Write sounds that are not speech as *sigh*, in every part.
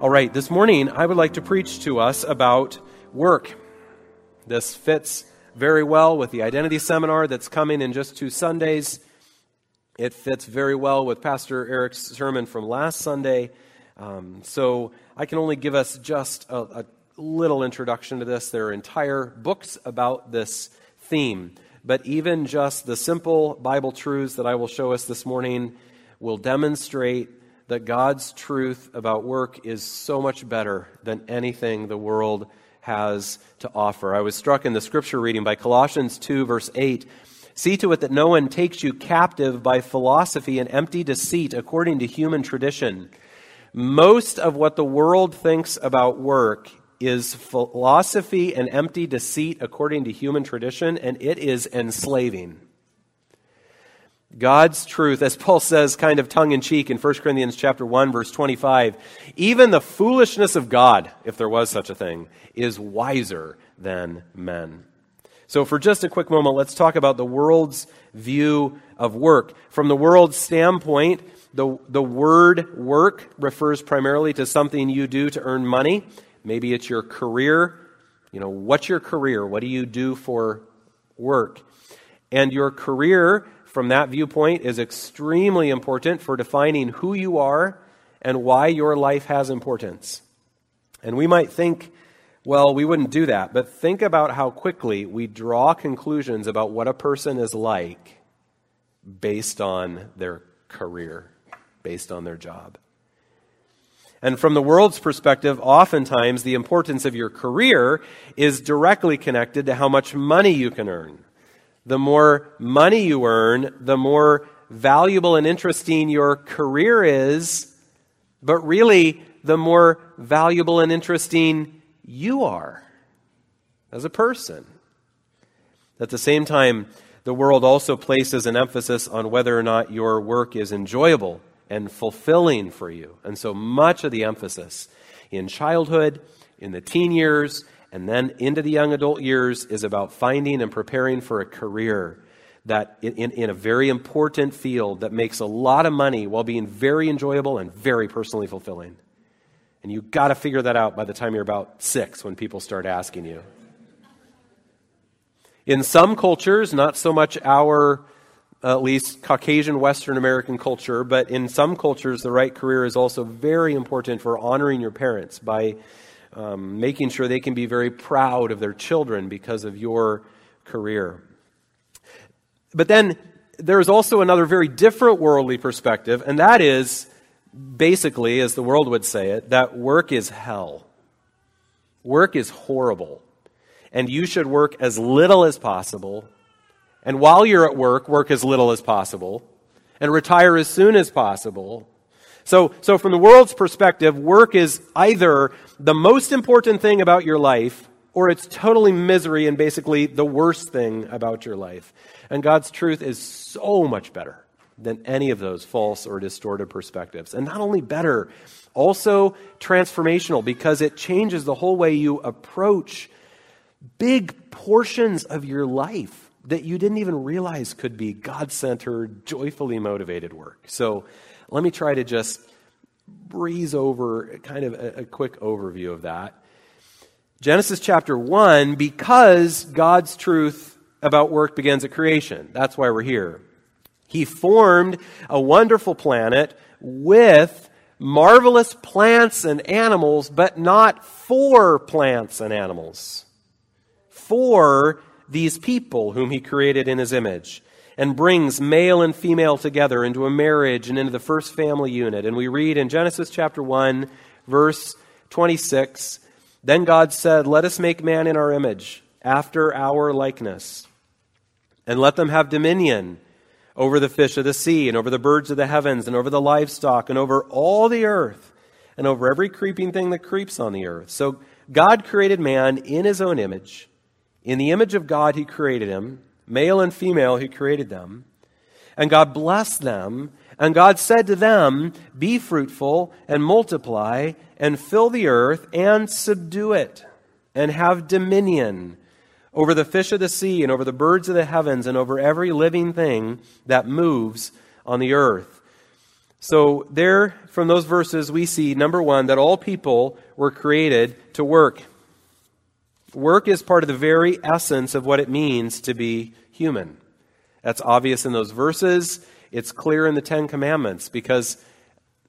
All right, this morning I would like to preach to us about work. This fits very well with the identity seminar that's coming in just two Sundays. It fits very well with Pastor Eric's sermon from last Sunday. Um, so I can only give us just a, a little introduction to this. There are entire books about this theme. But even just the simple Bible truths that I will show us this morning will demonstrate that God's truth about work is so much better than anything the world has to offer. I was struck in the scripture reading by Colossians 2, verse 8. See to it that no one takes you captive by philosophy and empty deceit according to human tradition. Most of what the world thinks about work is philosophy and empty deceit according to human tradition, and it is enslaving. God's truth, as Paul says kind of tongue in cheek in 1 Corinthians chapter 1 verse 25, even the foolishness of God, if there was such a thing, is wiser than men. So for just a quick moment, let's talk about the world's view of work. From the world's standpoint, the, the word work refers primarily to something you do to earn money. Maybe it's your career. You know, what's your career? What do you do for work? And your career from that viewpoint is extremely important for defining who you are and why your life has importance. And we might think, well, we wouldn't do that, but think about how quickly we draw conclusions about what a person is like based on their career, based on their job. And from the world's perspective, oftentimes the importance of your career is directly connected to how much money you can earn the more money you earn, the more valuable and interesting your career is, but really, the more valuable and interesting you are as a person. At the same time, the world also places an emphasis on whether or not your work is enjoyable and fulfilling for you. And so much of the emphasis in childhood, in the teen years, and then into the young adult years is about finding and preparing for a career that in, in, a very important field that makes a lot of money while being very enjoyable and very personally fulfilling. And you've got to figure that out by the time you're about six when people start asking you. In some cultures, not so much our, at least Caucasian Western American culture, but in some cultures, the right career is also very important for honoring your parents by um, making sure they can be very proud of their children because of your career. But then there's also another very different worldly perspective, and that is basically, as the world would say it, that work is hell. Work is horrible. And you should work as little as possible. And while you're at work, work as little as possible. And retire as soon as possible so, so from the world's perspective, work is either the most important thing about your life or it's totally misery and basically the worst thing about your life. And God's truth is so much better than any of those false or distorted perspectives. And not only better, also transformational because it changes the whole way you approach big portions of your life that you didn't even realize could be God centered, joyfully motivated work. So, let me try to just breeze over kind of a, a quick overview of that. Genesis chapter 1, because God's truth about work begins at creation. That's why we're here. He formed a wonderful planet with marvelous plants and animals, but not for plants and animals. For these people whom he created in his image and brings male and female together into a marriage and into the first family unit. And we read in Genesis chapter 1, verse 26 Then God said, Let us make man in our image, after our likeness, and let them have dominion over the fish of the sea, and over the birds of the heavens, and over the livestock, and over all the earth, and over every creeping thing that creeps on the earth. So God created man in his own image. In the image of God, he created him. Male and female, he created them. And God blessed them. And God said to them, Be fruitful and multiply and fill the earth and subdue it and have dominion over the fish of the sea and over the birds of the heavens and over every living thing that moves on the earth. So, there, from those verses, we see number one, that all people were created to work. Work is part of the very essence of what it means to be human. That's obvious in those verses. It's clear in the Ten Commandments because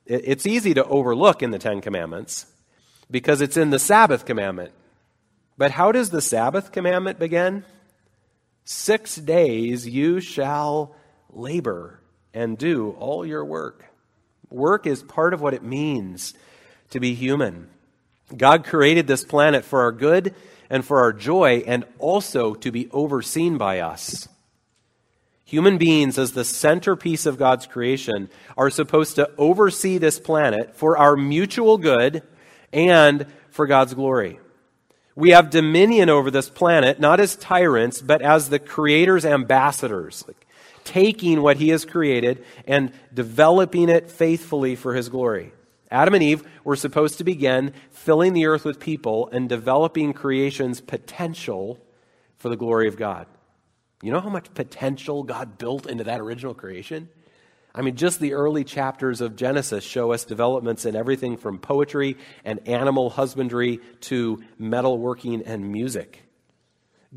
it's easy to overlook in the Ten Commandments because it's in the Sabbath commandment. But how does the Sabbath commandment begin? Six days you shall labor and do all your work. Work is part of what it means to be human. God created this planet for our good and for our joy, and also to be overseen by us. Human beings, as the centerpiece of God's creation, are supposed to oversee this planet for our mutual good and for God's glory. We have dominion over this planet, not as tyrants, but as the Creator's ambassadors, like taking what He has created and developing it faithfully for His glory. Adam and Eve were supposed to begin filling the earth with people and developing creation's potential for the glory of God. You know how much potential God built into that original creation? I mean, just the early chapters of Genesis show us developments in everything from poetry and animal husbandry to metalworking and music.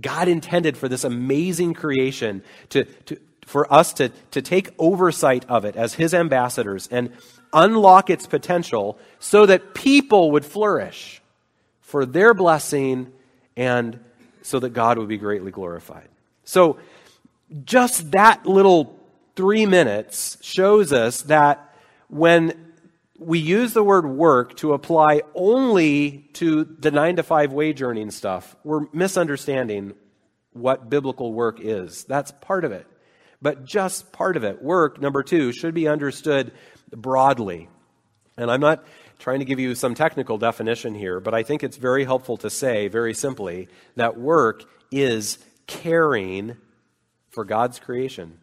God intended for this amazing creation to, to, for us to, to take oversight of it as His ambassadors and unlock its potential so that people would flourish for their blessing and so that God would be greatly glorified. So, just that little three minutes shows us that when we use the word work to apply only to the nine to five wage earning stuff, we're misunderstanding what biblical work is. That's part of it. But just part of it. Work, number two, should be understood broadly. And I'm not trying to give you some technical definition here, but I think it's very helpful to say, very simply, that work is caring for God's creation.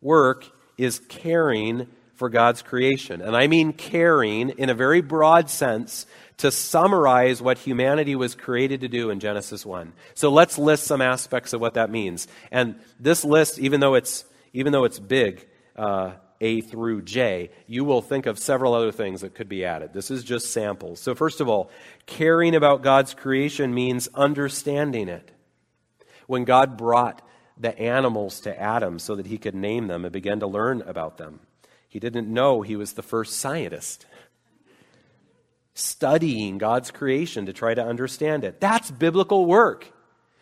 Work is caring for God's creation. And I mean caring in a very broad sense to summarize what humanity was created to do in Genesis 1. So let's list some aspects of what that means. And this list, even though it's, even though it's big, uh, a through J, you will think of several other things that could be added. This is just samples. So, first of all, caring about God's creation means understanding it. When God brought the animals to Adam so that he could name them and begin to learn about them, he didn't know he was the first scientist. Studying God's creation to try to understand it. That's biblical work.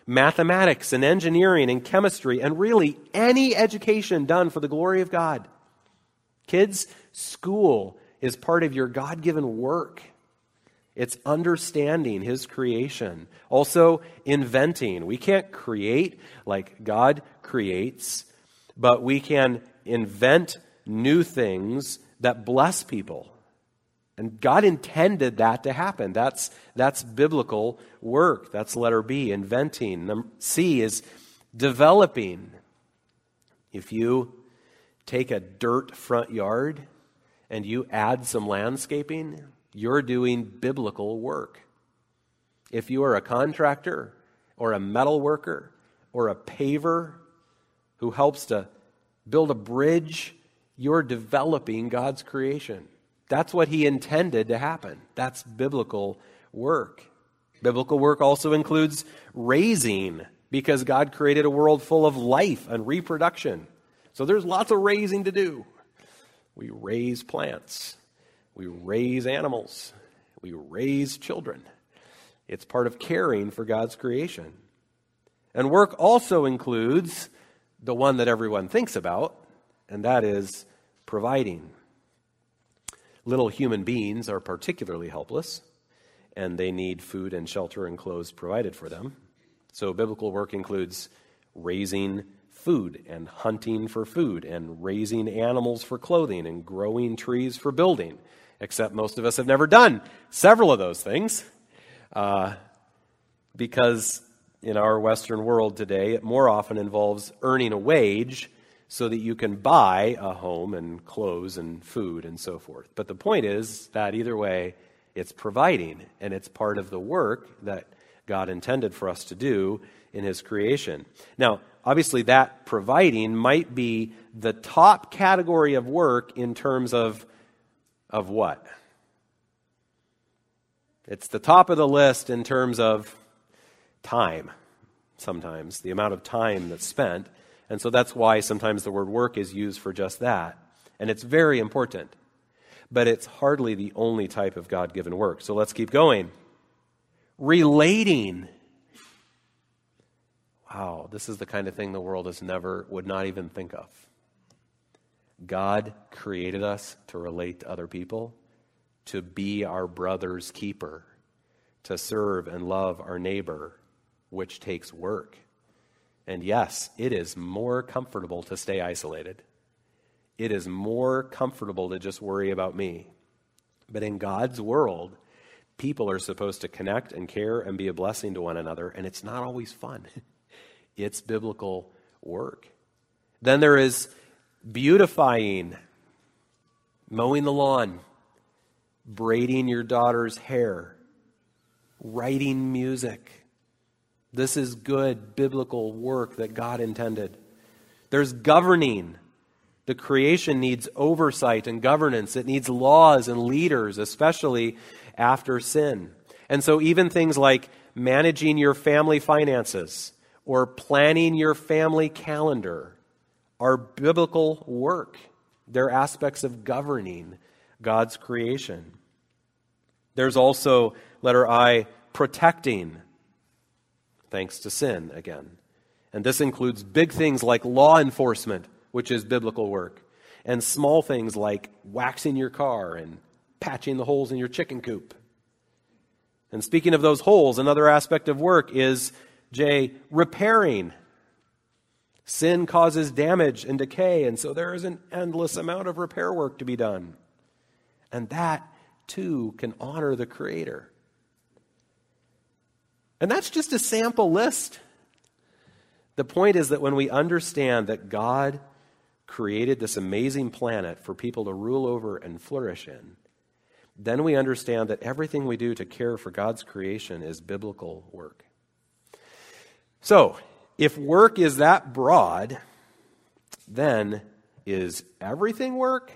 Mathematics and engineering and chemistry and really any education done for the glory of God Kids, school is part of your God given work. It's understanding His creation. Also, inventing. We can't create like God creates, but we can invent new things that bless people. And God intended that to happen. That's, that's biblical work. That's letter B, inventing. Number C is developing. If you take a dirt front yard and you add some landscaping, you're doing biblical work. If you are a contractor or a metal worker or a paver who helps to build a bridge, you're developing God's creation. That's what He intended to happen. That's biblical work. Biblical work also includes raising, because God created a world full of life and reproduction. So there's lots of raising to do. We raise plants, we raise animals, we raise children. It's part of caring for God's creation. And work also includes the one that everyone thinks about, and that is providing. Little human beings are particularly helpless, and they need food and shelter and clothes provided for them. So, biblical work includes raising food and hunting for food and raising animals for clothing and growing trees for building, except most of us have never done several of those things uh, because in our Western world today, it more often involves earning a wage so that you can buy a home and clothes and food and so forth. But the point is that either way, it's providing, and it's part of the work that God intended for us to do in His creation. Now, obviously, that providing might be the top category of work in terms of, of what? It's the top of the list in terms of time, sometimes, the amount of time that's spent. And so that's why sometimes the word work is used for just that. And it's very important. But it's hardly the only type of God given work. So let's keep going. Relating. Wow, this is the kind of thing the world has never, would not even think of. God created us to relate to other people, to be our brother's keeper, to serve and love our neighbor, which takes work. And yes, it is more comfortable to stay isolated. It is more comfortable to just worry about me. But in God's world, people are supposed to connect and care and be a blessing to one another, and it's not always fun. *laughs* it's biblical work. Then there is beautifying, mowing the lawn, braiding your daughter's hair, writing music. This is good biblical work that God intended. There's governing. The creation needs oversight and governance. It needs laws and leaders, especially after sin. And so, even things like managing your family finances or planning your family calendar are biblical work. They're aspects of governing God's creation. There's also, letter I, protecting, thanks to sin again. And this includes big things like law enforcement, which is biblical work, and small things like waxing your car and patching the holes in your chicken coop. And speaking of those holes, another aspect of work is, J, repairing Sin causes damage and decay, and so there is an endless amount of repair work to be done. And that, too, can honor the Creator. And that's just a sample list. The point is that when we understand that God created this amazing planet for people to rule over and flourish in, then we understand that everything we do to care for God's creation is biblical work. So, if work is that broad, then is everything work?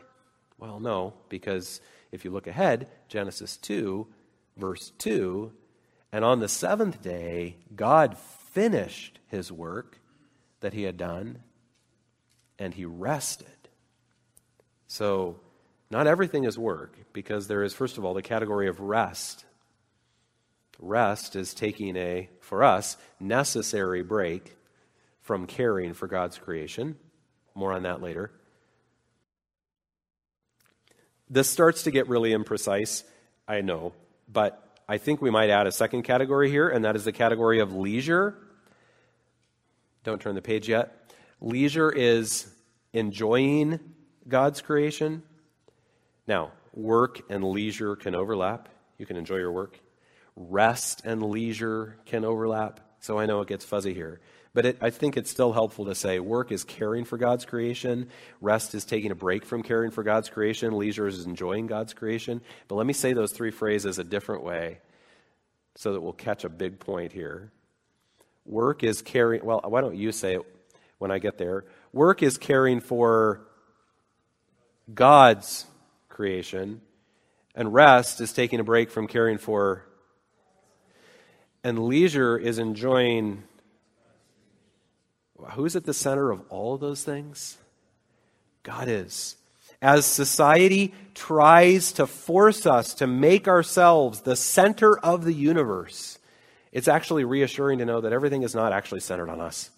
Well, no, because if you look ahead, Genesis 2, verse 2, and on the seventh day, God finished his work that he had done, and he rested. So, not everything is work, because there is, first of all, the category of rest. Rest is taking a, for us, necessary break from caring for God's creation. More on that later. This starts to get really imprecise, I know, but I think we might add a second category here, and that is the category of leisure. Don't turn the page yet. Leisure is enjoying God's creation. Now, work and leisure can overlap. You can enjoy your work. Rest and leisure can overlap. So I know it gets fuzzy here. But it, I think it's still helpful to say work is caring for God's creation, rest is taking a break from caring for God's creation, leisure is enjoying God's creation. But let me say those three phrases a different way so that we'll catch a big point here. Work is caring, well, why don't you say it when I get there? Work is caring for God's creation, and rest is taking a break from caring for, and leisure is enjoying Who's at the center of all of those things? God is. As society tries to force us to make ourselves the center of the universe, it's actually reassuring to know that everything is not actually centered on us.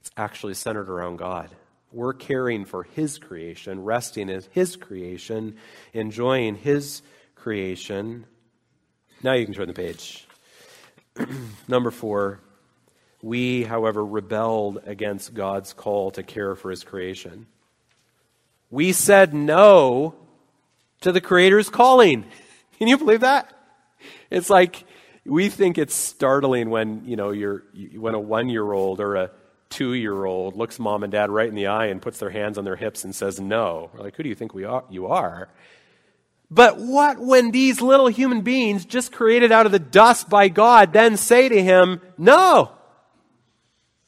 It's actually centered around God. We're caring for His creation, resting in His creation, enjoying His creation. Now you can turn the page. *clears throat* Number four, we, however, rebelled against God's call to care for his creation. We said no to the Creator's calling. *laughs* Can you believe that? It's like we think it's startling when, you know, you're, when a one year old or a two year old looks mom and dad right in the eye and puts their hands on their hips and says no. We're like, who do you think we are, you are? But what when these little human beings, just created out of the dust by God, then say to him, no?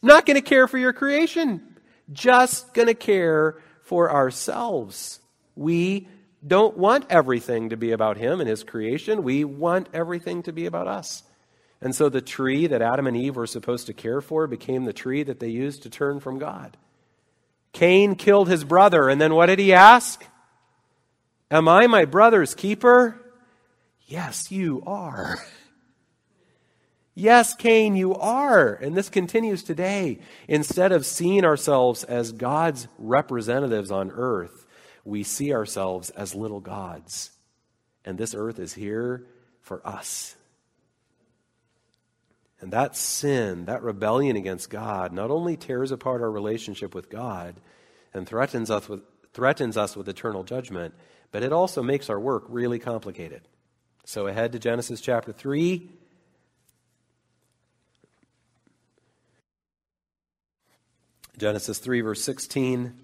Not going to care for your creation, just going to care for ourselves. We don't want everything to be about Him and His creation. We want everything to be about us. And so the tree that Adam and Eve were supposed to care for became the tree that they used to turn from God. Cain killed his brother, and then what did he ask? Am I my brother's keeper? Yes, you are. *laughs* Yes, Cain, you are. And this continues today. Instead of seeing ourselves as God's representatives on earth, we see ourselves as little gods. And this earth is here for us. And that sin, that rebellion against God, not only tears apart our relationship with God and threatens us with, threatens us with eternal judgment, but it also makes our work really complicated. So, ahead to Genesis chapter 3. Genesis 3, verse 16.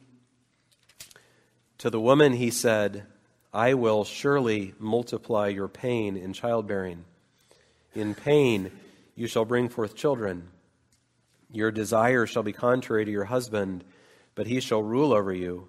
To the woman he said, I will surely multiply your pain in childbearing. In pain you shall bring forth children. Your desire shall be contrary to your husband, but he shall rule over you.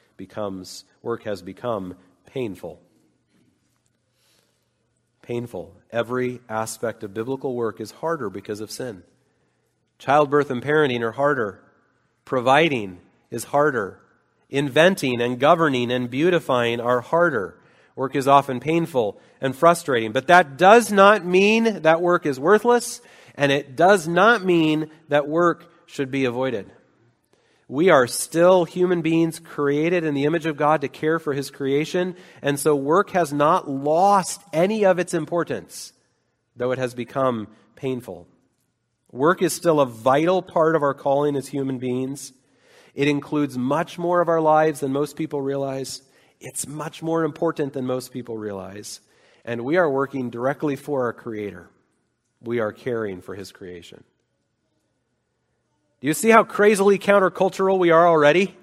becomes work has become painful. Painful. Every aspect of biblical work is harder because of sin. Childbirth and parenting are harder. Providing is harder. Inventing and governing and beautifying are harder. Work is often painful and frustrating. But that does not mean that work is worthless, and it does not mean that work should be avoided. We are still human beings created in the image of God to care for His creation, and so work has not lost any of its importance, though it has become painful. Work is still a vital part of our calling as human beings. It includes much more of our lives than most people realize. It's much more important than most people realize. And we are working directly for our Creator. We are caring for His creation. Do you see how crazily countercultural we are already?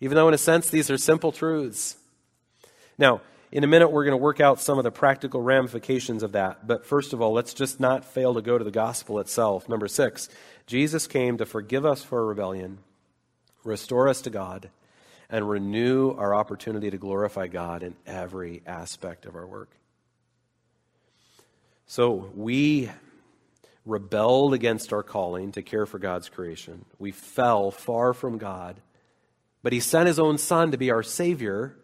Even though, in a sense, these are simple truths. Now, in a minute, we're going to work out some of the practical ramifications of that. But first of all, let's just not fail to go to the gospel itself. Number six, Jesus came to forgive us for rebellion, restore us to God, and renew our opportunity to glorify God in every aspect of our work. So we rebelled against our calling to care for God's creation. We fell far from God, but He sent His own Son to be our Savior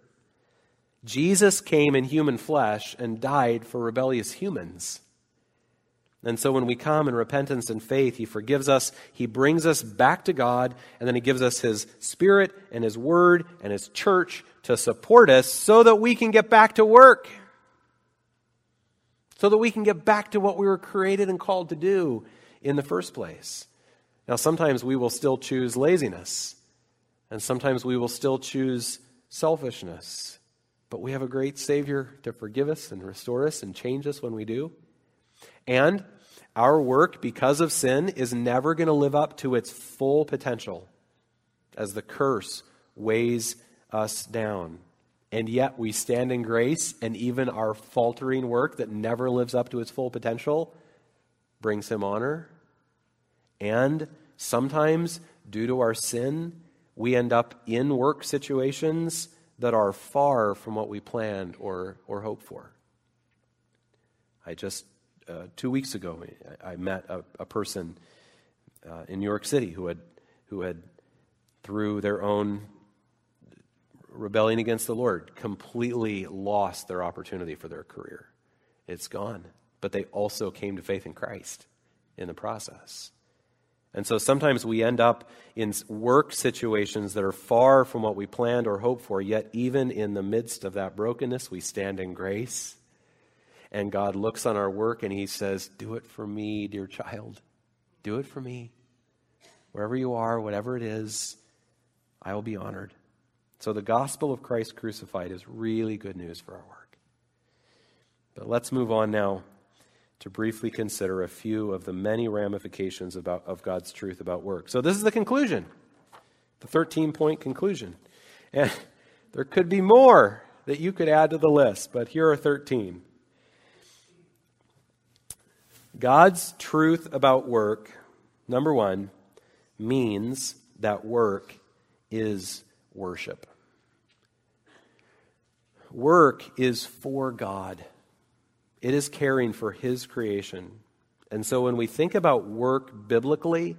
Jesus came in human flesh and died for rebellious humans. And so when we come in repentance and faith, He forgives us, He brings us back to God, and then He gives us His Spirit and His Word and His church to support us so that we can get back to work. So that we can get back to what we were created and called to do in the first place. Now, sometimes we will still choose laziness, and sometimes we will still choose selfishness. But we have a great Savior to forgive us and restore us and change us when we do. And our work, because of sin, is never going to live up to its full potential as the curse weighs us down. And yet we stand in grace, and even our faltering work that never lives up to its full potential brings Him honor. And sometimes, due to our sin, we end up in work situations that are far from what we planned or, or hoped for. I just, uh, two weeks ago, I, met a, a person uh, in New York City who had, who had, through their own rebellion against the Lord, completely lost their opportunity for their career. It's gone. But they also came to faith in Christ in the process. And so sometimes we end up in work situations that are far from what we planned or hoped for, yet, even in the midst of that brokenness, we stand in grace. And God looks on our work and He says, Do it for me, dear child. Do it for me. Wherever you are, whatever it is, I will be honored. So the gospel of Christ crucified is really good news for our work. But let's move on now to briefly consider a few of the many ramifications about, of God's truth about work. So this is the conclusion, the 13 point conclusion. And *laughs* there could be more that you could add to the list, but here are 13. God's truth about work, number one, means that work is worship. Work is for God, it is caring for His creation. And so when we think about work biblically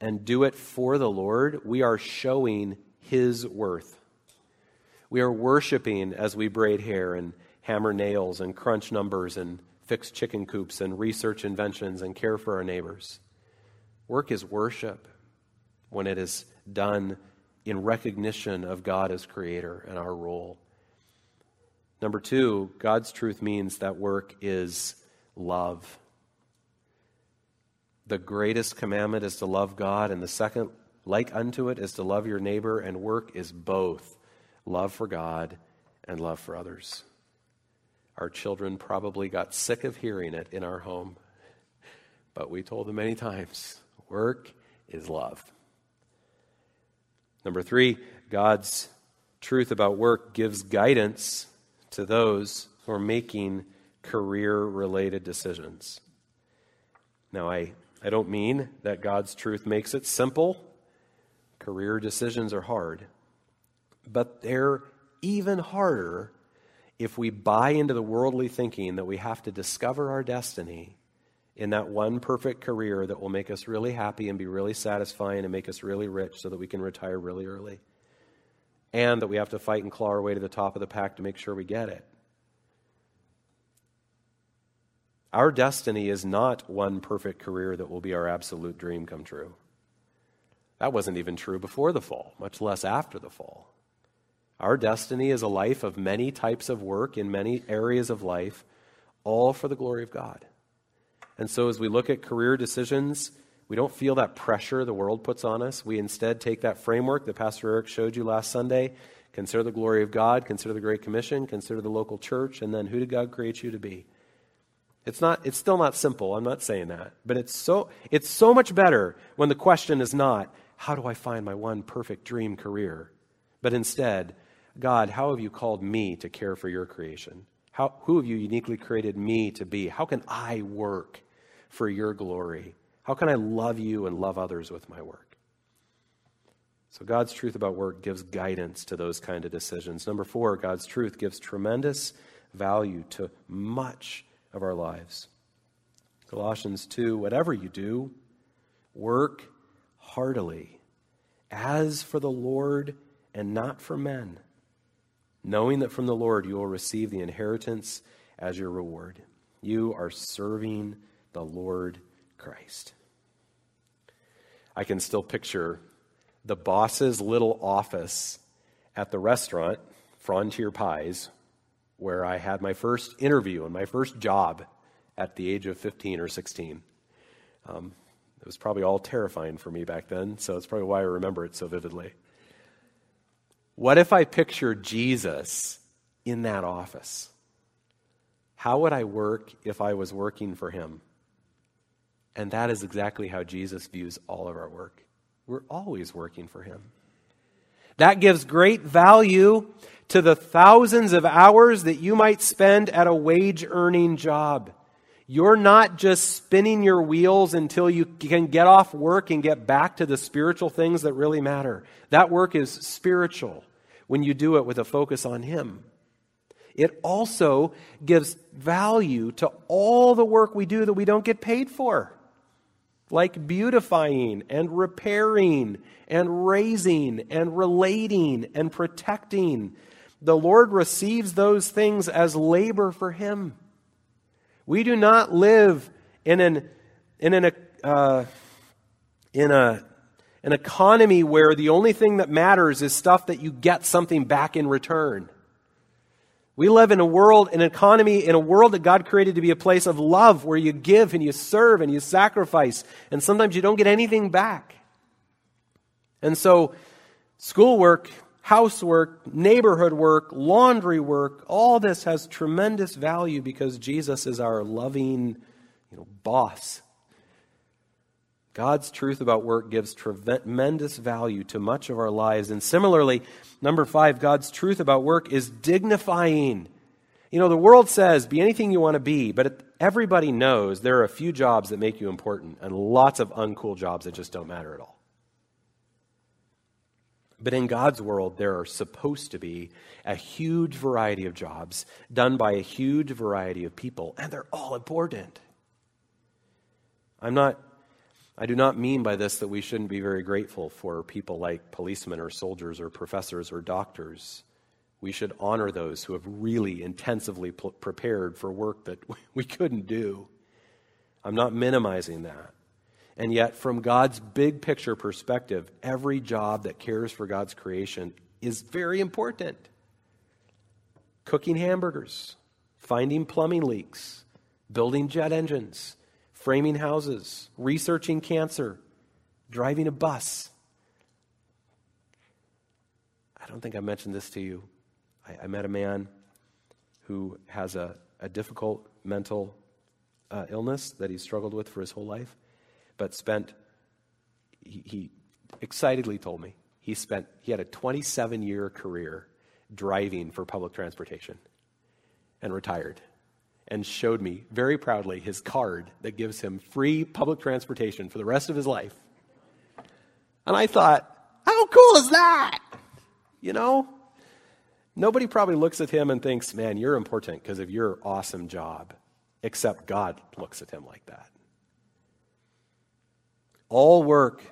and do it for the Lord, we are showing His worth. We are worshiping as we braid hair and hammer nails and crunch numbers and fix chicken coops and research inventions and care for our neighbors. Work is worship when it is done in recognition of God as creator and our role. Number two, God's truth means that work is love. The greatest commandment is to love God, and the second, like unto it, is to love your neighbor, and work is both love for God and love for others. Our children probably got sick of hearing it in our home, but we told them many times work is love. Number three, God's truth about work gives guidance to those who are making career related decisions. Now, I, I don't mean that God's truth makes it simple. Career decisions are hard. But they're even harder if we buy into the worldly thinking that we have to discover our destiny in that one perfect career that will make us really happy and be really satisfying and make us really rich so that we can retire really early. And that we have to fight and claw our way to the top of the pack to make sure we get it. Our destiny is not one perfect career that will be our absolute dream come true. That wasn't even true before the fall, much less after the fall. Our destiny is a life of many types of work in many areas of life, all for the glory of God. And so, as we look at career decisions, we don't feel that pressure the world puts on us. We instead take that framework that Pastor Eric showed you last Sunday consider the glory of God, consider the Great Commission, consider the local church, and then who did God create you to be? It's, not, it's still not simple. I'm not saying that. But it's so, it's so much better when the question is not, how do I find my one perfect dream career? But instead, God, how have you called me to care for your creation? How, who have you uniquely created me to be? How can I work for your glory? How can I love you and love others with my work? So, God's truth about work gives guidance to those kind of decisions. Number four, God's truth gives tremendous value to much of our lives. Colossians 2 Whatever you do, work heartily, as for the Lord and not for men knowing that from the Lord you will receive the inheritance as your reward. You are serving the Lord Christ. I can still picture the boss's little office at the restaurant, Frontier Pies, where I had my first interview and my first job at the age of 15 or 16. Um, it was probably all terrifying for me back then, so it's probably why I remember it so vividly. What if I picture Jesus in that office? How would I work if I was working for him? And that is exactly how Jesus views all of our work. We're always working for him. That gives great value to the thousands of hours that you might spend at a wage earning job. You're not just spinning your wheels until you can get off work and get back to the spiritual things that really matter. That work is spiritual when you do it with a focus on Him. It also gives value to all the work we do that we don't get paid for, like beautifying and repairing and raising and relating and protecting. The Lord receives those things as labor for Him. We do not live in an in an uh, in a an economy where the only thing that matters is stuff that you get something back in return. We live in a world, an economy, in a world that God created to be a place of love where you give and you serve and you sacrifice, and sometimes you don't get anything back. And so, schoolwork, housework, neighborhood work, laundry work, all this has tremendous value because Jesus is our loving you know, boss. God's truth about work gives tremendous value to much of our lives. And similarly, number five, God's truth about work is dignifying. You know, the world says be anything you want to be, but everybody knows there are a few jobs that make you important and lots of uncool jobs that just don't matter at all. But in God's world, there are supposed to be a huge variety of jobs done by a huge variety of people, and they're all important. I'm not, I do not mean by this that we shouldn't be very grateful for people like policemen or soldiers or professors or doctors. We should honor those who have really intensively prepared for work that *laughs* we couldn't do. I'm not minimizing that. And yet, from God's big picture perspective, every job that cares for God's creation is very important. Cooking hamburgers, finding plumbing leaks, building jet engines, framing houses, researching cancer, driving a bus. I don't think I mentioned this to you. I, I met a man who has a, a difficult mental uh, illness that he's struggled with for his whole life but spent, he, he excitedly told me, he spent, he had a 27 year career driving for public transportation and retired and showed me very proudly his card that gives him free public transportation for the rest of his life. And I thought, how cool is that? You know? Nobody probably looks at him and thinks, man, you're important because of your awesome job, except God looks at him like that. All work,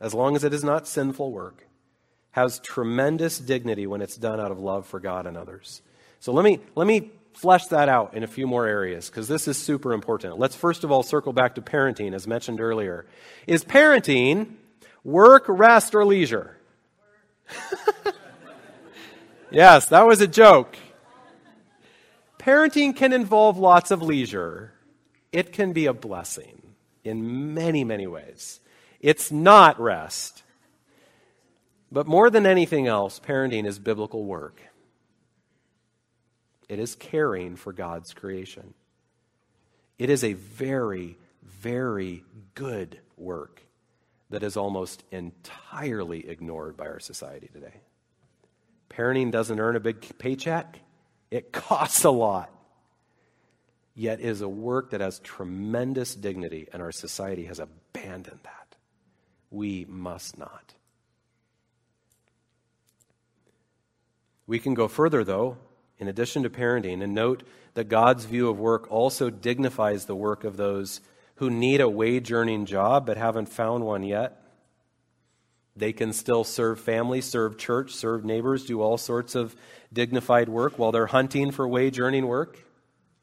as long as it is not sinful work, has tremendous dignity when it's done out of love for God and others. So let me, let me flesh that out in a few more areas because this is super important. Let's first of all circle back to parenting, as mentioned earlier. Is parenting work, rest, or leisure? *laughs* yes, that was a joke. Parenting can involve lots of leisure. It can be a blessing in many, many ways. It's not rest. But more than anything else, parenting is biblical work. It is caring for God's creation. It is a very, very good work that is almost entirely ignored by our society today. Parenting doesn't earn a big paycheck, it costs a lot. Yet is a work that has tremendous dignity, and our society has abandoned that we must not. We can go further, though, in addition to parenting, and note that God's view of work also dignifies the work of those who need a wage earning job but haven't found one yet. They can still serve family, serve church, serve neighbors, do all sorts of dignified work while they're hunting for wage earning work.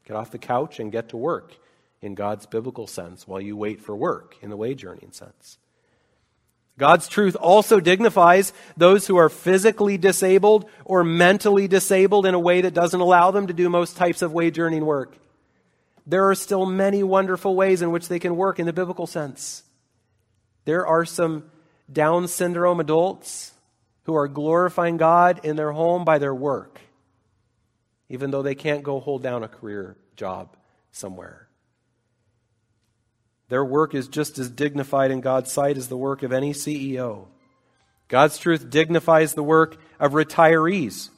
Get off the couch and get to work in God's biblical sense while you wait for work in the wage earning sense. God's truth also dignifies those who are physically disabled or mentally disabled in a way that doesn't allow them to do most types of wage earning work. There are still many wonderful ways in which they can work in the biblical sense. There are some Down syndrome adults who are glorifying God in their home by their work, even though they can't go hold down a career job somewhere. Their work is just as dignified in God's sight as the work of any CEO. God's truth dignifies the work of retirees.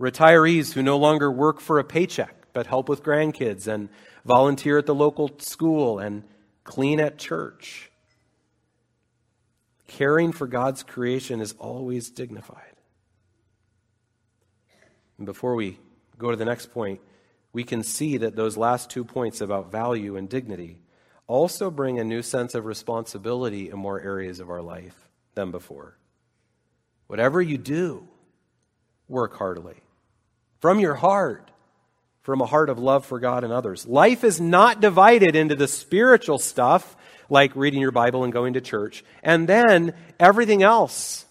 Retirees who no longer work for a paycheck, but help with grandkids and volunteer at the local school and clean at church. Caring for God's creation is always dignified. And before we go to the next point, we can see that those last two points about value and dignity also bring a new sense of responsibility in more areas of our life than before. Whatever you do, work heartily. From your heart, from a heart of love for God and others. Life is not divided into the spiritual stuff, like reading your Bible and going to church, and then everything else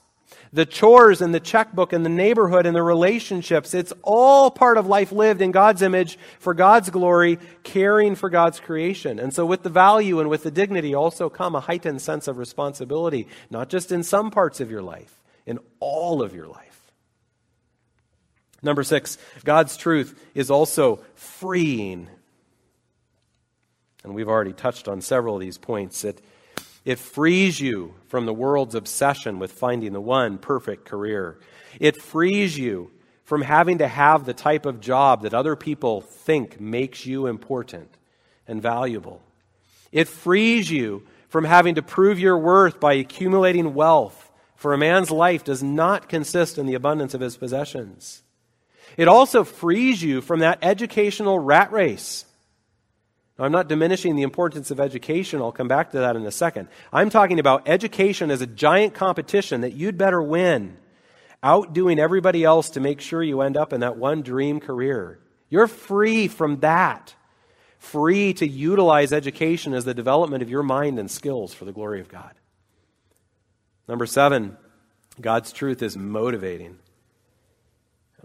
The chores and the checkbook and the neighborhood and the relationships, it's all part of life lived in God's image for God's glory, caring for God's creation. And so with the value and with the dignity also come a heightened sense of responsibility, not just in some parts of your life, in all of your life. Number six, God's truth is also freeing. And we've already touched on several of these points. It, it frees you from the world's obsession with finding the one perfect career. It frees you from having to have the type of job that other people think makes you important and valuable. It frees you from having to prove your worth by accumulating wealth, for a man's life does not consist in the abundance of his possessions. It also frees you from that educational rat race. Now, I'm not diminishing the importance of education. I'll come back to that in a second. I'm talking about education as a giant competition that you'd better win, outdoing everybody else to make sure you end up in that one dream career. You're free from that. Free to utilize education as the development of your mind and skills for the glory of God. Number seven, God's truth is motivating.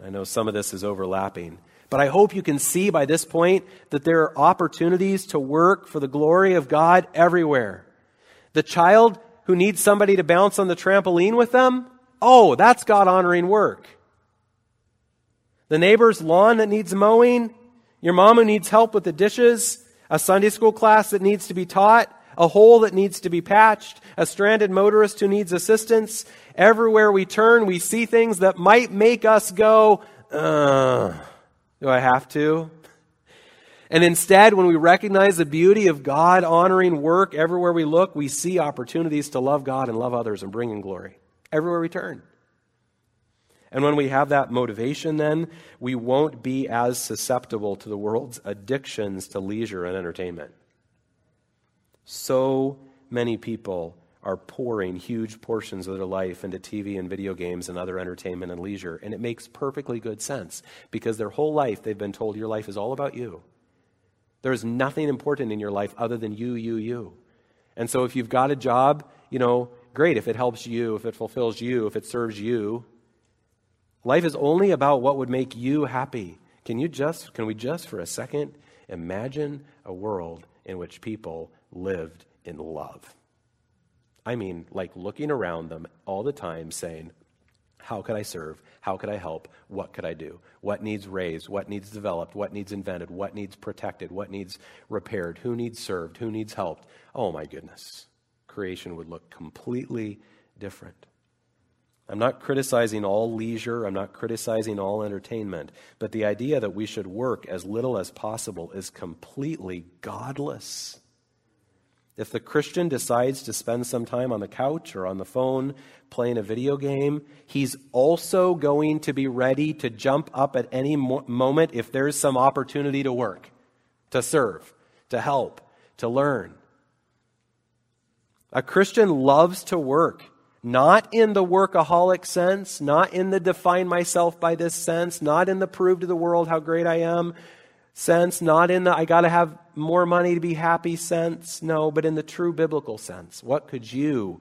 I know some of this is overlapping. But I hope you can see by this point that there are opportunities to work for the glory of God everywhere. The child who needs somebody to bounce on the trampoline with them, oh, that's God honoring work. The neighbor's lawn that needs mowing, your mom who needs help with the dishes, a Sunday school class that needs to be taught, a hole that needs to be patched, a stranded motorist who needs assistance. Everywhere we turn, we see things that might make us go, uh, do I have to? And instead, when we recognize the beauty of God honoring work everywhere we look, we see opportunities to love God and love others and bring in glory everywhere we turn. And when we have that motivation, then we won't be as susceptible to the world's addictions to leisure and entertainment. So many people are pouring huge portions of their life into TV and video games and other entertainment and leisure. And it makes perfectly good sense because their whole life they've been told your life is all about you. There is nothing important in your life other than you, you, you. And so if you've got a job, you know, great if it helps you, if it fulfills you, if it serves you. Life is only about what would make you happy. Can you just can we just for a second imagine a world in which people lived in love? I mean, like looking around them all the time saying, How could I serve? How could I help? What could I do? What needs raised? What needs developed? What needs invented? What needs protected? What needs repaired? Who needs served? Who needs helped? Oh my goodness. Creation would look completely different. I'm not criticizing all leisure, I'm not criticizing all entertainment, but the idea that we should work as little as possible is completely godless. If the Christian decides to spend some time on the couch or on the phone playing a video game, he's also going to be ready to jump up at any mo- moment if there's some opportunity to work, to serve, to help, to learn. A Christian loves to work, not in the workaholic sense, not in the define myself by this sense, not in the prove to the world how great I am, sense, not in the I got to have more money to be happy sense, no, but in the true biblical sense. What could you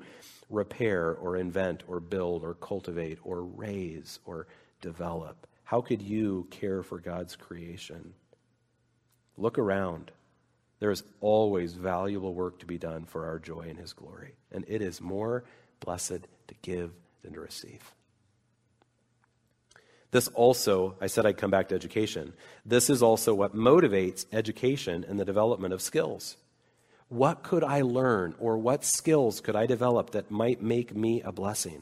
repair or invent or build or cultivate or raise or develop? How could you care for God's creation? Look around. There is always valuable work to be done for our joy and His glory, and it is more blessed to give than to receive. This also, I said I'd come back to education. This is also what motivates education and the development of skills. What could I learn or what skills could I develop that might make me a blessing?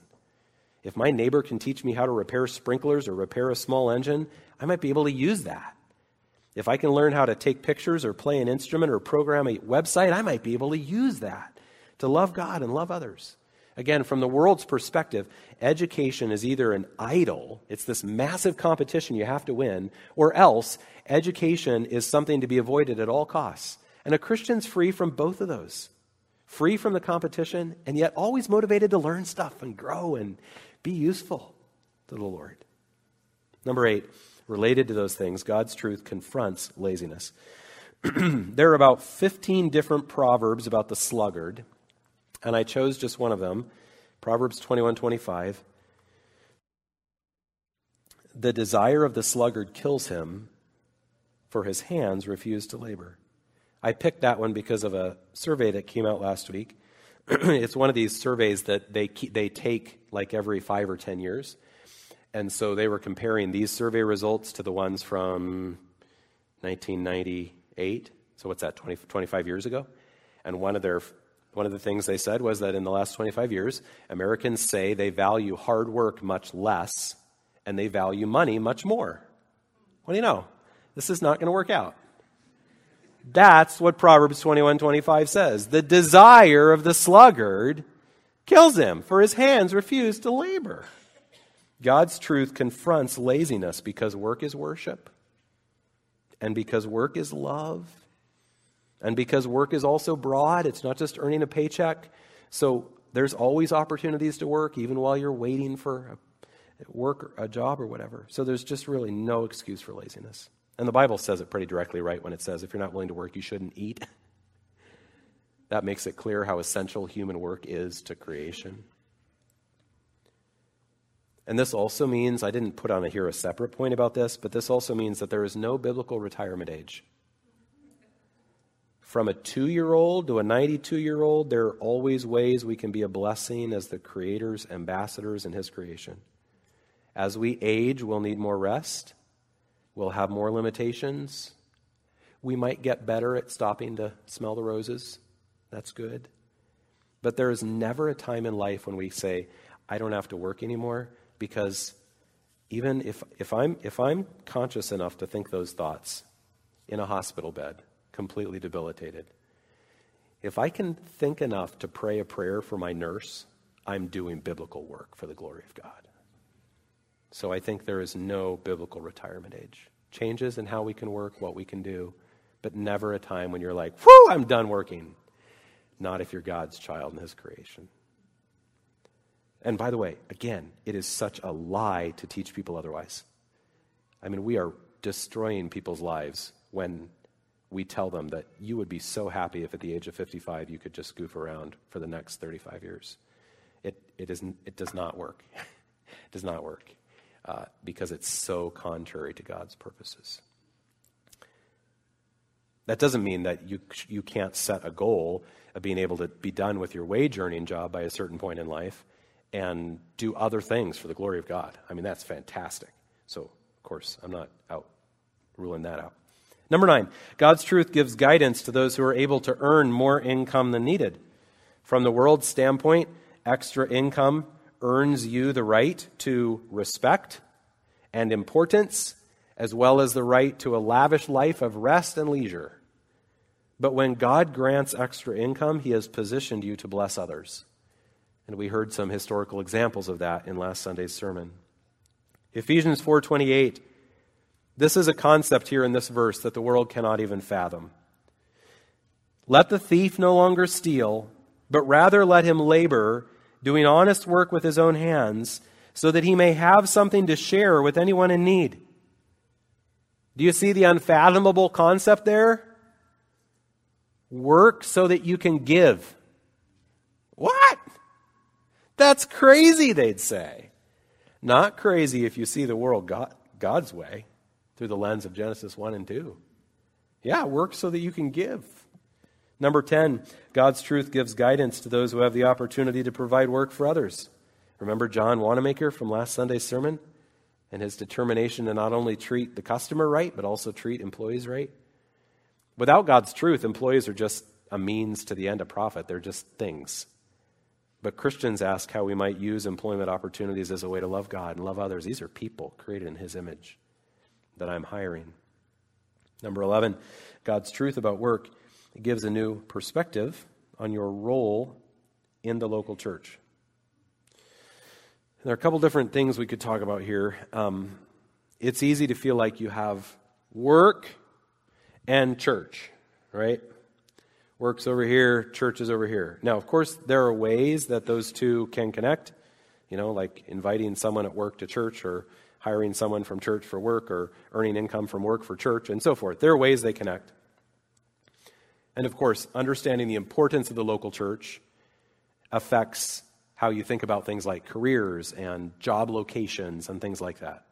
If my neighbor can teach me how to repair sprinklers or repair a small engine, I might be able to use that. If I can learn how to take pictures or play an instrument or program a website, I might be able to use that to love God and love others. Again, from the world's perspective, education is either an idol, it's this massive competition you have to win, or else education is something to be avoided at all costs. And a Christian's free from both of those free from the competition, and yet always motivated to learn stuff and grow and be useful to the Lord. Number eight, related to those things, God's truth confronts laziness. *clears throat* there are about 15 different proverbs about the sluggard and I chose just one of them, Proverbs 21 25. The desire of the sluggard kills him, for his hands refuse to labor. I picked that one because of a survey that came out last week. *clears throat* it's one of these surveys that they, they take like every five or ten years. And so they were comparing these survey results to the ones from 1998. So what's that, 20, 25 years ago? And one of their one of the things they said was that in the last 25 years, Americans say they value hard work much less and they value money much more. What do you know? This is not going to work out. That's what Proverbs 21 25 says. The desire of the sluggard kills him, for his hands refuse to labor. God's truth confronts laziness because work is worship, and because work is love, and because work is also broad. It's not just earning a paycheck. So there's always opportunities to work, even while you're waiting for a work, or a job, or whatever. So there's just really no excuse for laziness. And the Bible says it pretty directly, right, when it says if you're not willing to work, you shouldn't eat. *laughs* that makes it clear how essential human work is to creation. And this also means, I didn't put on a, here a separate point about this, but this also means that there is no biblical retirement age. From a two year old to a 92 year old, there are always ways we can be a blessing as the Creator's ambassadors in His creation. As we age, we'll need more rest, we'll have more limitations. We might get better at stopping to smell the roses. That's good. But there is never a time in life when we say, I don't have to work anymore because even if, if, I'm, if I'm conscious enough to think those thoughts in a hospital bed, completely debilitated, if I can think enough to pray a prayer for my nurse, I'm doing biblical work for the glory of God. So I think there is no biblical retirement age. Changes in how we can work, what we can do, but never a time when you're like, whew, I'm done working. Not if you're God's child in His creation. And by the way, again, it is such a lie to teach people otherwise. I mean, we are destroying people's lives when we tell them that you would be so happy if at the age of 55 you could just goof around for the next 35 years. It, it, isn't, it does not work. *laughs* it does not work uh, because it's so contrary to God's purposes. That doesn't mean that you, you can't set a goal of being able to be done with your wage earning job by a certain point in life and do other things for the glory of God. I mean, that's fantastic. So, of course, I'm not out ruling that out. Number nine, God's truth gives guidance to those who are able to earn more income than needed. From the world's standpoint, extra income earns you the right to respect and importance, as well as the right to a lavish life of rest and leisure. But when God grants extra income, He has positioned you to bless others. And we heard some historical examples of that in last Sunday's sermon. Ephesians 4:28 This is a concept here in this verse that the world cannot even fathom. Let the thief no longer steal, but rather let him labor, doing honest work with his own hands, so that he may have something to share with anyone in need. Do you see the unfathomable concept there? Work so that you can give. What? That's crazy, they'd say. Not crazy if you see the world God, God's way through the lens of Genesis 1 and 2. Yeah, work so that you can give. Number 10, God's truth gives guidance to those who have the opportunity to provide work for others. Remember John Wanamaker from last Sunday's sermon and his determination to not only treat the customer right, but also treat employees right? Without God's truth, employees are just a means to the end of profit. They're just things. But Christians ask how we might use employment opportunities as a way to love God and love others. These are people created in His image that I'm hiring. Number 11, God's truth about work it gives a new perspective on your role in the local church. There are a couple different things we could talk about here. Um, it's easy to feel like you have work and church, right? Works over here, church is over here. Now, of course, there are ways that those two can connect, you know, like inviting someone at work to church or hiring someone from church for work or earning income from work for church and so forth. There are ways they connect. And of course, understanding the importance of the local church affects how you think about things like careers and job locations and things like that.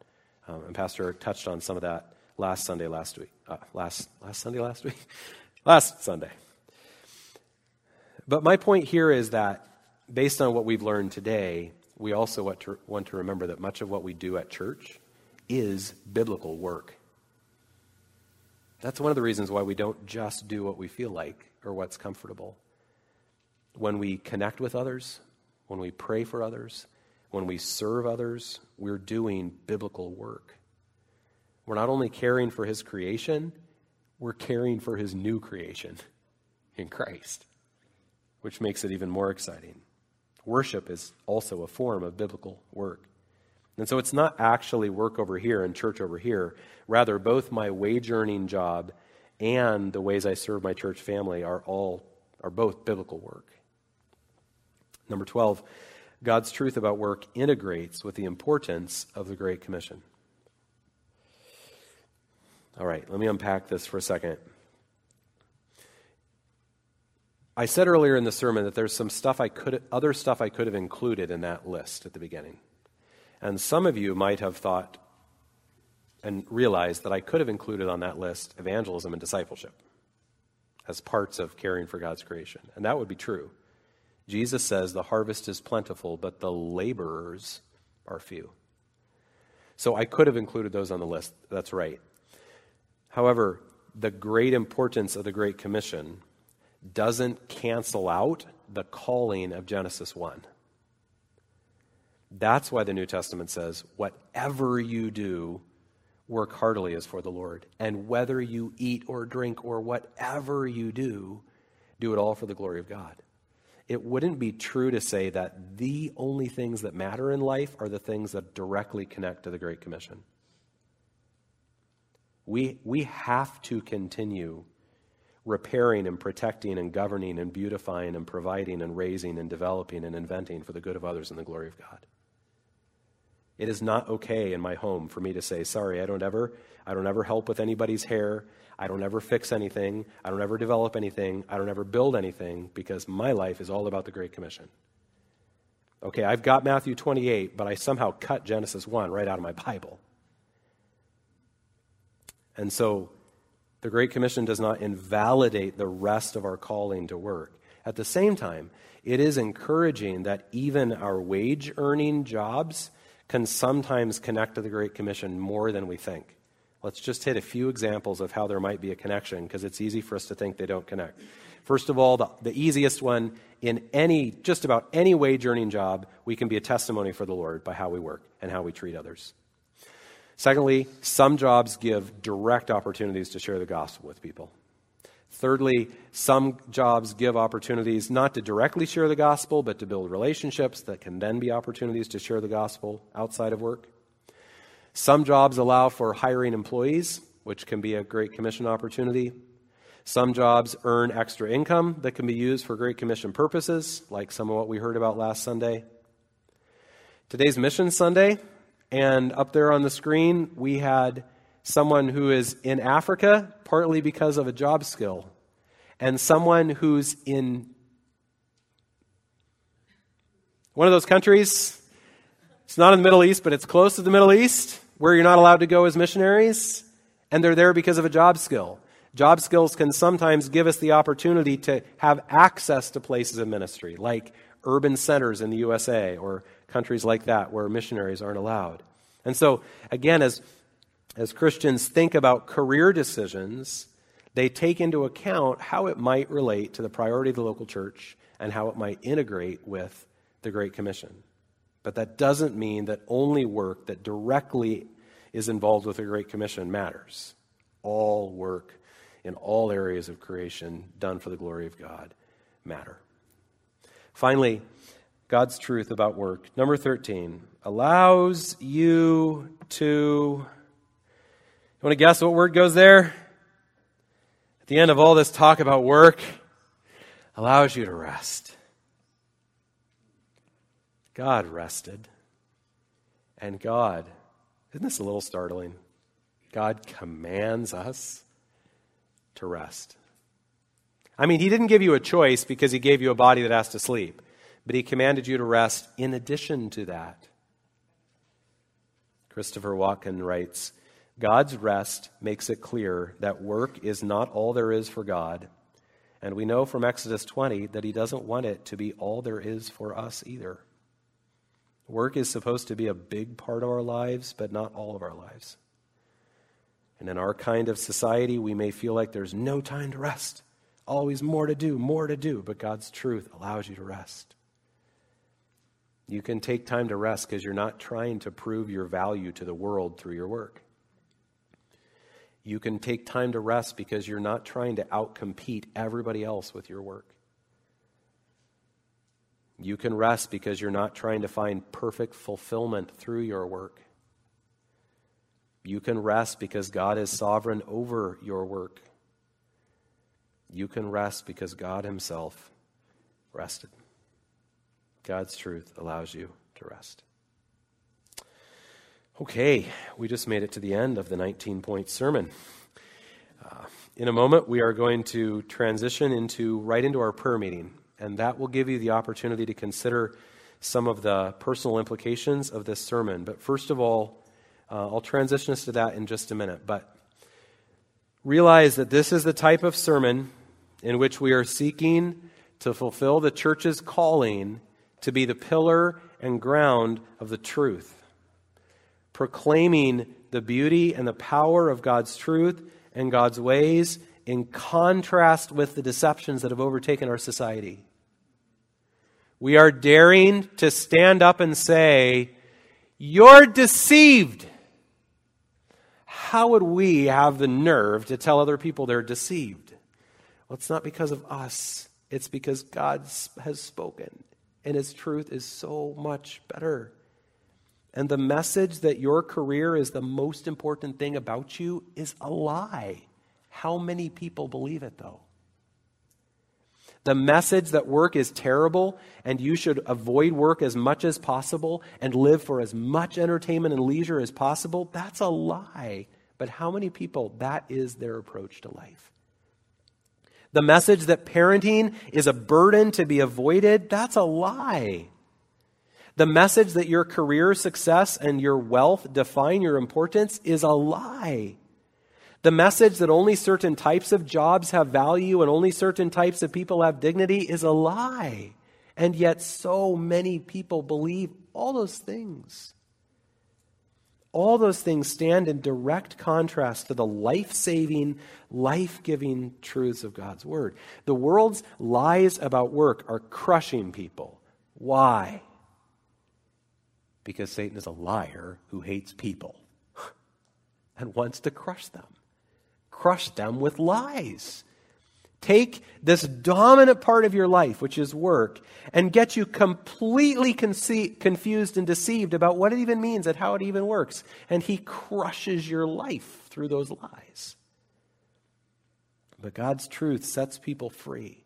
Um, and Pastor touched on some of that last Sunday last week. Uh, last, last Sunday last week? *laughs* last Sunday. But my point here is that based on what we've learned today, we also want to, want to remember that much of what we do at church is biblical work. That's one of the reasons why we don't just do what we feel like or what's comfortable. When we connect with others, when we pray for others, when we serve others, we're doing biblical work. We're not only caring for his creation, we're caring for his new creation *laughs* in Christ, which makes it even more exciting. Worship is also a form of biblical work. And so it's not actually work over here and church over here. Rather, both my wage earning job and the ways I serve my church family are all are both biblical work. Number 12, God's truth about work integrates with the importance of the Great Commission. All right, let me unpack this for a second. I said earlier in the sermon that there's some stuff I could other stuff I could have included in that list at the beginning. And some of you might have thought and realized that I could have included on that list evangelism and discipleship as parts of caring for God's creation. And that would be true. Jesus says the harvest is plentiful, but the laborers are few. So I could have included those on the list. That's right. However, the great importance of the Great Commission doesn't cancel out the calling of Genesis 1. That's why the New Testament says, whatever you do, work heartily as for the Lord. And whether you eat or drink or whatever you do, do it all for the glory of God. It wouldn't be true to say that the only things that matter in life are the things that directly connect to the Great Commission. We, we have to continue repairing and protecting and governing and beautifying and providing and raising and developing and inventing for the good of others and the glory of God. It is not okay in my home for me to say, sorry, I don't ever, I don't ever help with anybody's hair. I don't ever fix anything. I don't ever develop anything. I don't ever build anything because my life is all about the Great Commission. Okay, I've got Matthew 28, but I somehow cut Genesis 1 right out of my Bible. And so the Great Commission does not invalidate the rest of our calling to work. At the same time, it is encouraging that even our wage earning jobs can sometimes connect to the Great Commission more than we think. Let's just hit a few examples of how there might be a connection because it's easy for us to think they don't connect. First of all, the, the easiest one in any, just about any wage earning job, we can be a testimony for the Lord by how we work and how we treat others. Secondly, some jobs give direct opportunities to share the gospel with people. Thirdly, some jobs give opportunities not to directly share the gospel, but to build relationships that can then be opportunities to share the gospel outside of work. Some jobs allow for hiring employees, which can be a Great Commission opportunity. Some jobs earn extra income that can be used for Great Commission purposes, like some of what we heard about last Sunday. Today's Mission Sunday, and up there on the screen, we had someone who is in Africa, partly because of a job skill, and someone who's in one of those countries. It's not in the Middle East, but it's close to the Middle East, where you're not allowed to go as missionaries, and they're there because of a job skill. Job skills can sometimes give us the opportunity to have access to places of ministry, like urban centers in the USA or countries like that where missionaries aren't allowed. And so, again, as as Christians think about career decisions, they take into account how it might relate to the priority of the local church and how it might integrate with the Great Commission. But that doesn't mean that only work that directly is involved with the Great Commission matters. All work in all areas of creation done for the glory of God matter. Finally, God's truth about work. Number 13 allows you to You want to guess what word goes there? At the end of all this talk about work, allows you to rest. God rested. And God, isn't this a little startling? God commands us to rest. I mean, He didn't give you a choice because He gave you a body that has to sleep, but He commanded you to rest in addition to that. Christopher Watkin writes God's rest makes it clear that work is not all there is for God. And we know from Exodus 20 that He doesn't want it to be all there is for us either. Work is supposed to be a big part of our lives, but not all of our lives. And in our kind of society, we may feel like there's no time to rest, always more to do, more to do, but God's truth allows you to rest. You can take time to rest because you're not trying to prove your value to the world through your work. You can take time to rest because you're not trying to outcompete everybody else with your work. You can rest because you're not trying to find perfect fulfillment through your work. You can rest because God is sovereign over your work. You can rest because God Himself rested. God's truth allows you to rest. Okay, we just made it to the end of the 19 point sermon. Uh, in a moment, we are going to transition into right into our prayer meeting, and that will give you the opportunity to consider some of the personal implications of this sermon. But first of all, uh, I'll transition us to that in just a minute. But realize that this is the type of sermon in which we are seeking to fulfill the church's calling to be the pillar and ground of the truth, proclaiming the beauty and the power of God's truth and God's ways in contrast with the deceptions that have overtaken our society. We are daring to stand up and say, You're deceived how would we have the nerve to tell other people they're deceived? Well, it's not because of us, it's because God has spoken, and His truth is so much better. And the message that your career is the most important thing about you is a lie. How many people believe it, though? The message that work is terrible and you should avoid work as much as possible and live for as much entertainment and leisure as possible, that's a lie. But how many people, that is their approach to life? The message that parenting is a burden to be avoided, that's a lie. The message that your career success and your wealth define your importance is a lie. The message that only certain types of jobs have value and only certain types of people have dignity is a lie. And yet, so many people believe all those things. All those things stand in direct contrast to the life saving, life giving truths of God's Word. The world's lies about work are crushing people. Why? Because Satan is a liar who hates people *laughs* and wants to crush them. Crush them with lies take this dominant part of your life, which is work, and get you completely conce- confused and deceived about what it even means and how it even works. And he crushes your life through those lies. But God's truth sets people free.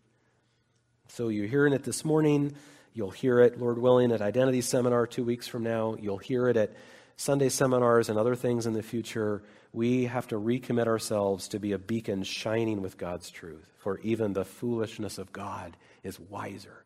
So you're hearing it this morning. You'll hear it, Lord willing, at Identity Seminar two weeks from now. You'll hear it at Sunday seminars and other things in the future we have to recommit ourselves to be a beacon shining with God's truth. For even the foolishness of God is wiser